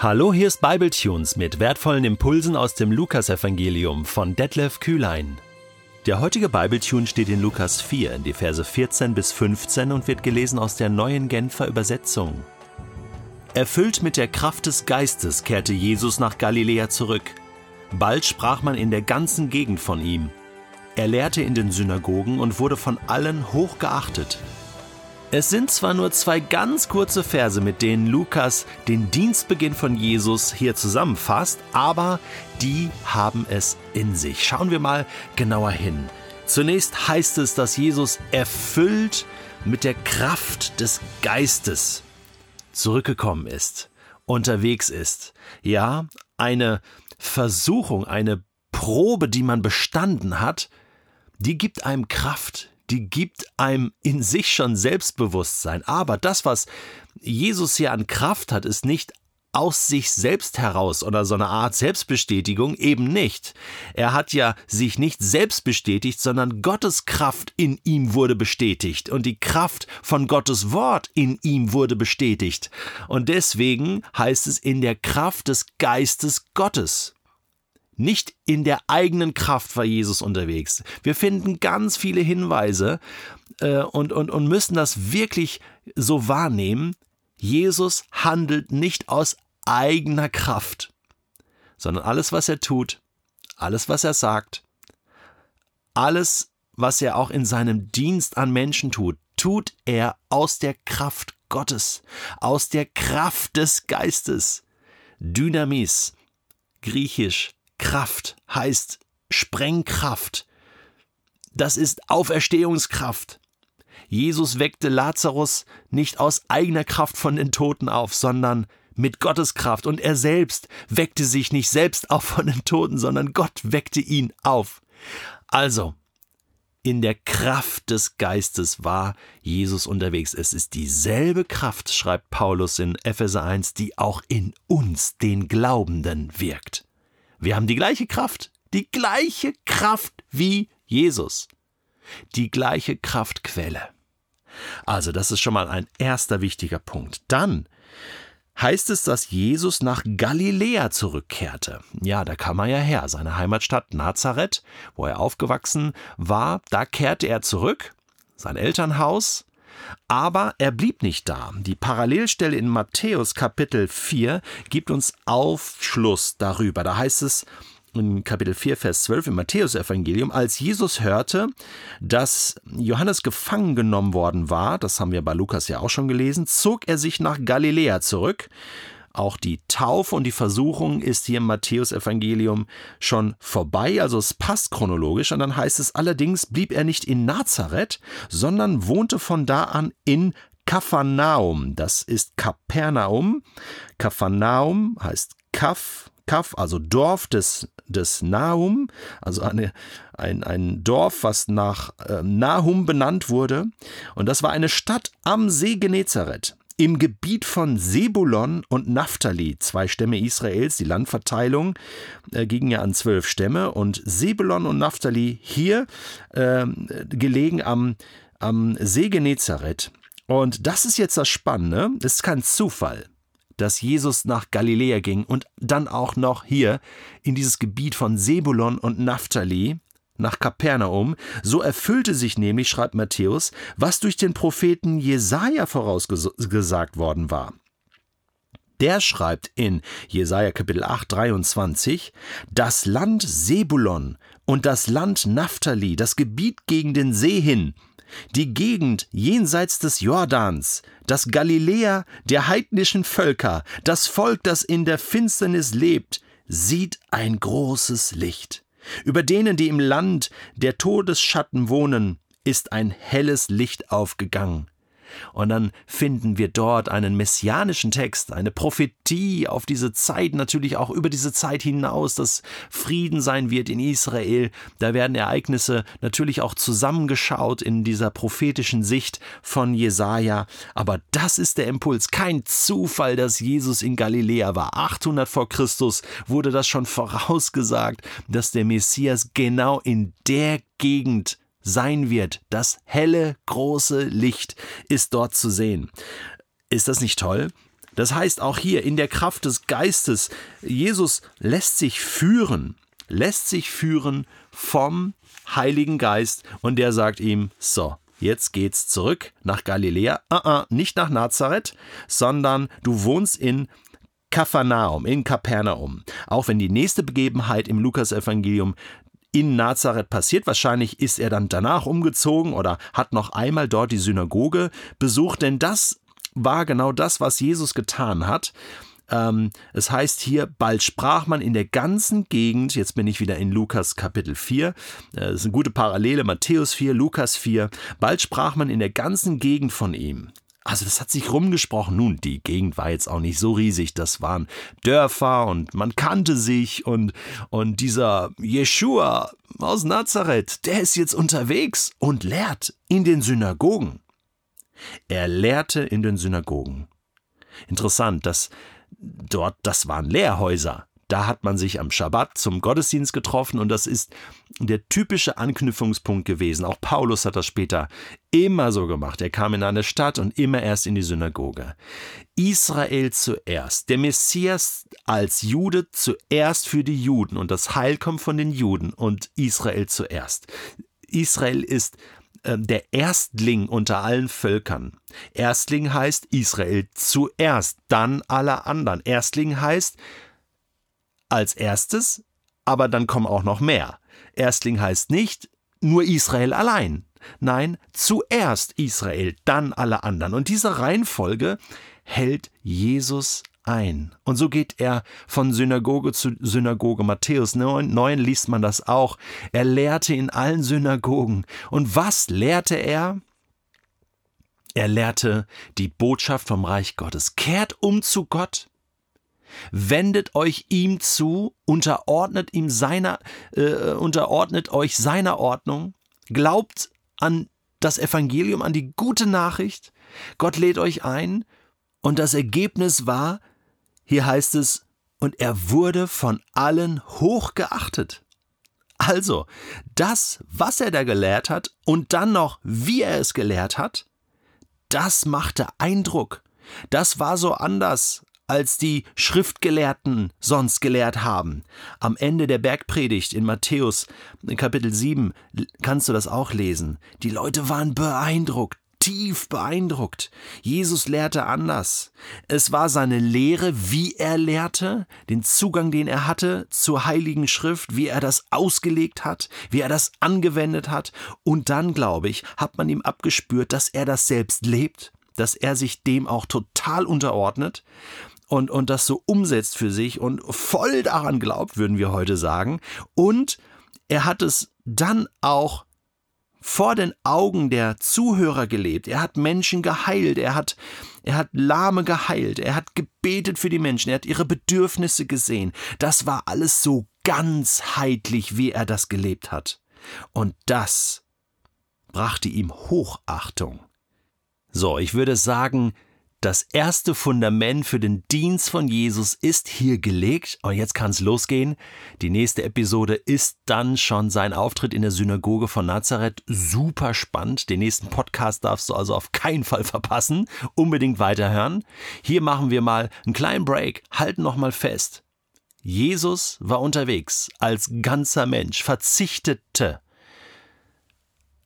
Hallo, hier ist Bibletunes mit wertvollen Impulsen aus dem Lukasevangelium von Detlef Kühlein. Der heutige Bibletune steht in Lukas 4, in die Verse 14 bis 15 und wird gelesen aus der neuen Genfer Übersetzung. Erfüllt mit der Kraft des Geistes kehrte Jesus nach Galiläa zurück. Bald sprach man in der ganzen Gegend von ihm. Er lehrte in den Synagogen und wurde von allen hoch geachtet. Es sind zwar nur zwei ganz kurze Verse, mit denen Lukas den Dienstbeginn von Jesus hier zusammenfasst, aber die haben es in sich. Schauen wir mal genauer hin. Zunächst heißt es, dass Jesus erfüllt mit der Kraft des Geistes zurückgekommen ist, unterwegs ist. Ja, eine Versuchung, eine Probe, die man bestanden hat, die gibt einem Kraft, die gibt einem in sich schon Selbstbewusstsein. Aber das, was Jesus hier an Kraft hat, ist nicht aus sich selbst heraus oder so eine Art Selbstbestätigung eben nicht. Er hat ja sich nicht selbst bestätigt, sondern Gottes Kraft in ihm wurde bestätigt und die Kraft von Gottes Wort in ihm wurde bestätigt. Und deswegen heißt es in der Kraft des Geistes Gottes. Nicht in der eigenen Kraft war Jesus unterwegs. Wir finden ganz viele Hinweise äh, und, und, und müssen das wirklich so wahrnehmen. Jesus handelt nicht aus eigener Kraft, sondern alles, was er tut, alles, was er sagt, alles, was er auch in seinem Dienst an Menschen tut, tut er aus der Kraft Gottes, aus der Kraft des Geistes. Dynamis, griechisch Kraft heißt Sprengkraft. Das ist Auferstehungskraft. Jesus weckte Lazarus nicht aus eigener Kraft von den Toten auf, sondern mit Gottes Kraft. Und er selbst weckte sich nicht selbst auf von den Toten, sondern Gott weckte ihn auf. Also, in der Kraft des Geistes war Jesus unterwegs. Es ist dieselbe Kraft, schreibt Paulus in Epheser 1, die auch in uns, den Glaubenden, wirkt. Wir haben die gleiche Kraft, die gleiche Kraft wie Jesus, die gleiche Kraftquelle. Also das ist schon mal ein erster wichtiger Punkt. Dann heißt es, dass Jesus nach Galiläa zurückkehrte. Ja, da kam er ja her, seine Heimatstadt Nazareth, wo er aufgewachsen war, da kehrte er zurück, sein Elternhaus, aber er blieb nicht da. Die Parallelstelle in Matthäus Kapitel 4 gibt uns Aufschluss darüber. Da heißt es, in Kapitel 4, Vers 12 im Matthäusevangelium, als Jesus hörte, dass Johannes gefangen genommen worden war, das haben wir bei Lukas ja auch schon gelesen, zog er sich nach Galiläa zurück. Auch die Taufe und die Versuchung ist hier im Matthäusevangelium schon vorbei, also es passt chronologisch. Und dann heißt es allerdings, blieb er nicht in Nazareth, sondern wohnte von da an in Kapharnaum. Das ist Kapernaum. Kapharnaum heißt Kaf, Kaf, also Dorf des, des Nahum, also eine, ein, ein Dorf, was nach äh, Nahum benannt wurde. Und das war eine Stadt am See Genezareth. Im Gebiet von Sebulon und Naphtali, zwei Stämme Israels, die Landverteilung äh, ging ja an zwölf Stämme und Sebulon und Naphtali hier äh, gelegen am, am See Genezareth. Und das ist jetzt das Spannende, das ist kein Zufall dass Jesus nach Galiläa ging und dann auch noch hier in dieses Gebiet von Sebulon und Naphtali, nach Kapernaum, so erfüllte sich nämlich, schreibt Matthäus, was durch den Propheten Jesaja vorausgesagt worden war. Der schreibt in Jesaja Kapitel 8, 23, das Land Sebulon und das Land Naphtali, das Gebiet gegen den See hin, die Gegend jenseits des Jordans, das Galiläa der heidnischen Völker, das Volk, das in der Finsternis lebt, sieht ein großes Licht. Über denen, die im Land der Todesschatten wohnen, ist ein helles Licht aufgegangen. Und dann finden wir dort einen messianischen Text, eine Prophetie auf diese Zeit, natürlich auch über diese Zeit hinaus, dass Frieden sein wird in Israel. Da werden Ereignisse natürlich auch zusammengeschaut in dieser prophetischen Sicht von Jesaja. Aber das ist der Impuls. Kein Zufall, dass Jesus in Galiläa war. 800 vor Christus wurde das schon vorausgesagt, dass der Messias genau in der Gegend sein wird. Das helle, große Licht ist dort zu sehen. Ist das nicht toll? Das heißt auch hier in der Kraft des Geistes, Jesus lässt sich führen, lässt sich führen vom Heiligen Geist und der sagt ihm, so, jetzt geht's zurück nach Galiläa, uh -uh, nicht nach Nazareth, sondern du wohnst in Kapharnaum, in Kapernaum. Auch wenn die nächste Begebenheit im Lukasevangelium in Nazareth passiert. Wahrscheinlich ist er dann danach umgezogen oder hat noch einmal dort die Synagoge besucht, denn das war genau das, was Jesus getan hat. Ähm, es heißt hier, bald sprach man in der ganzen Gegend, jetzt bin ich wieder in Lukas Kapitel 4, äh, das ist eine gute Parallele, Matthäus 4, Lukas 4, bald sprach man in der ganzen Gegend von ihm. Also das hat sich rumgesprochen. Nun, die Gegend war jetzt auch nicht so riesig. Das waren Dörfer und man kannte sich und, und dieser Jeshua aus Nazareth, der ist jetzt unterwegs und lehrt in den Synagogen. Er lehrte in den Synagogen. Interessant, dass dort, das waren Lehrhäuser. Da hat man sich am Schabbat zum Gottesdienst getroffen und das ist der typische Anknüpfungspunkt gewesen. Auch Paulus hat das später immer so gemacht. Er kam in eine Stadt und immer erst in die Synagoge. Israel zuerst, der Messias als Jude zuerst für die Juden und das Heil kommt von den Juden und Israel zuerst. Israel ist äh, der Erstling unter allen Völkern. Erstling heißt Israel zuerst, dann alle anderen. Erstling heißt als erstes, aber dann kommen auch noch mehr. Erstling heißt nicht nur Israel allein. Nein, zuerst Israel, dann alle anderen. Und diese Reihenfolge hält Jesus ein. Und so geht er von Synagoge zu Synagoge. Matthäus 9, 9 liest man das auch. Er lehrte in allen Synagogen. Und was lehrte er? Er lehrte die Botschaft vom Reich Gottes. Kehrt um zu Gott. Wendet euch ihm zu, unterordnet ihm seiner, äh, unterordnet euch seiner Ordnung, glaubt an das Evangelium, an die gute Nachricht. Gott lädt euch ein, und das Ergebnis war, hier heißt es, und er wurde von allen hoch geachtet. Also, das, was er da gelehrt hat und dann noch, wie er es gelehrt hat, das machte Eindruck. Das war so anders, als die Schriftgelehrten sonst gelehrt haben. Am Ende der Bergpredigt in Matthäus Kapitel 7 kannst du das auch lesen. Die Leute waren beeindruckt tief beeindruckt. Jesus lehrte anders. Es war seine Lehre, wie er lehrte, den Zugang, den er hatte zur Heiligen Schrift, wie er das ausgelegt hat, wie er das angewendet hat. Und dann, glaube ich, hat man ihm abgespürt, dass er das selbst lebt, dass er sich dem auch total unterordnet und, und das so umsetzt für sich und voll daran glaubt, würden wir heute sagen. Und er hat es dann auch vor den Augen der Zuhörer gelebt. Er hat Menschen geheilt, er hat, er hat Lahme geheilt, er hat gebetet für die Menschen, er hat ihre Bedürfnisse gesehen. Das war alles so ganzheitlich, wie er das gelebt hat. Und das brachte ihm Hochachtung. So, ich würde sagen, das erste Fundament für den Dienst von Jesus ist hier gelegt und jetzt kann es losgehen. Die nächste Episode ist dann schon sein Auftritt in der Synagoge von Nazareth. Super spannend. Den nächsten Podcast darfst du also auf keinen Fall verpassen. Unbedingt weiterhören. Hier machen wir mal einen kleinen Break. Halten noch mal fest. Jesus war unterwegs als ganzer Mensch, verzichtete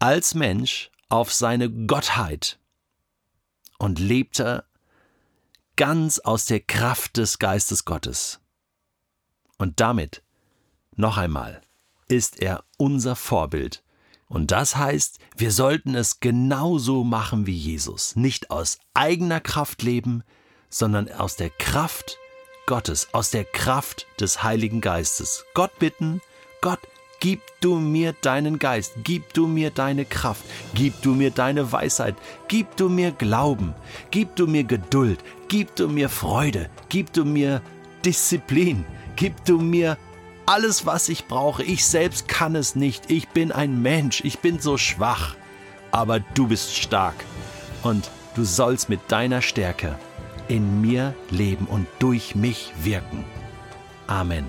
als Mensch auf seine Gottheit und lebte ganz aus der Kraft des Geistes Gottes. Und damit, noch einmal, ist er unser Vorbild. Und das heißt, wir sollten es genauso machen wie Jesus, nicht aus eigener Kraft leben, sondern aus der Kraft Gottes, aus der Kraft des Heiligen Geistes. Gott bitten, Gott Gib du mir deinen Geist, gib du mir deine Kraft, gib du mir deine Weisheit, gib du mir Glauben, gib du mir Geduld, gib du mir Freude, gib du mir Disziplin, gib du mir alles, was ich brauche. Ich selbst kann es nicht. Ich bin ein Mensch, ich bin so schwach. Aber du bist stark und du sollst mit deiner Stärke in mir leben und durch mich wirken. Amen.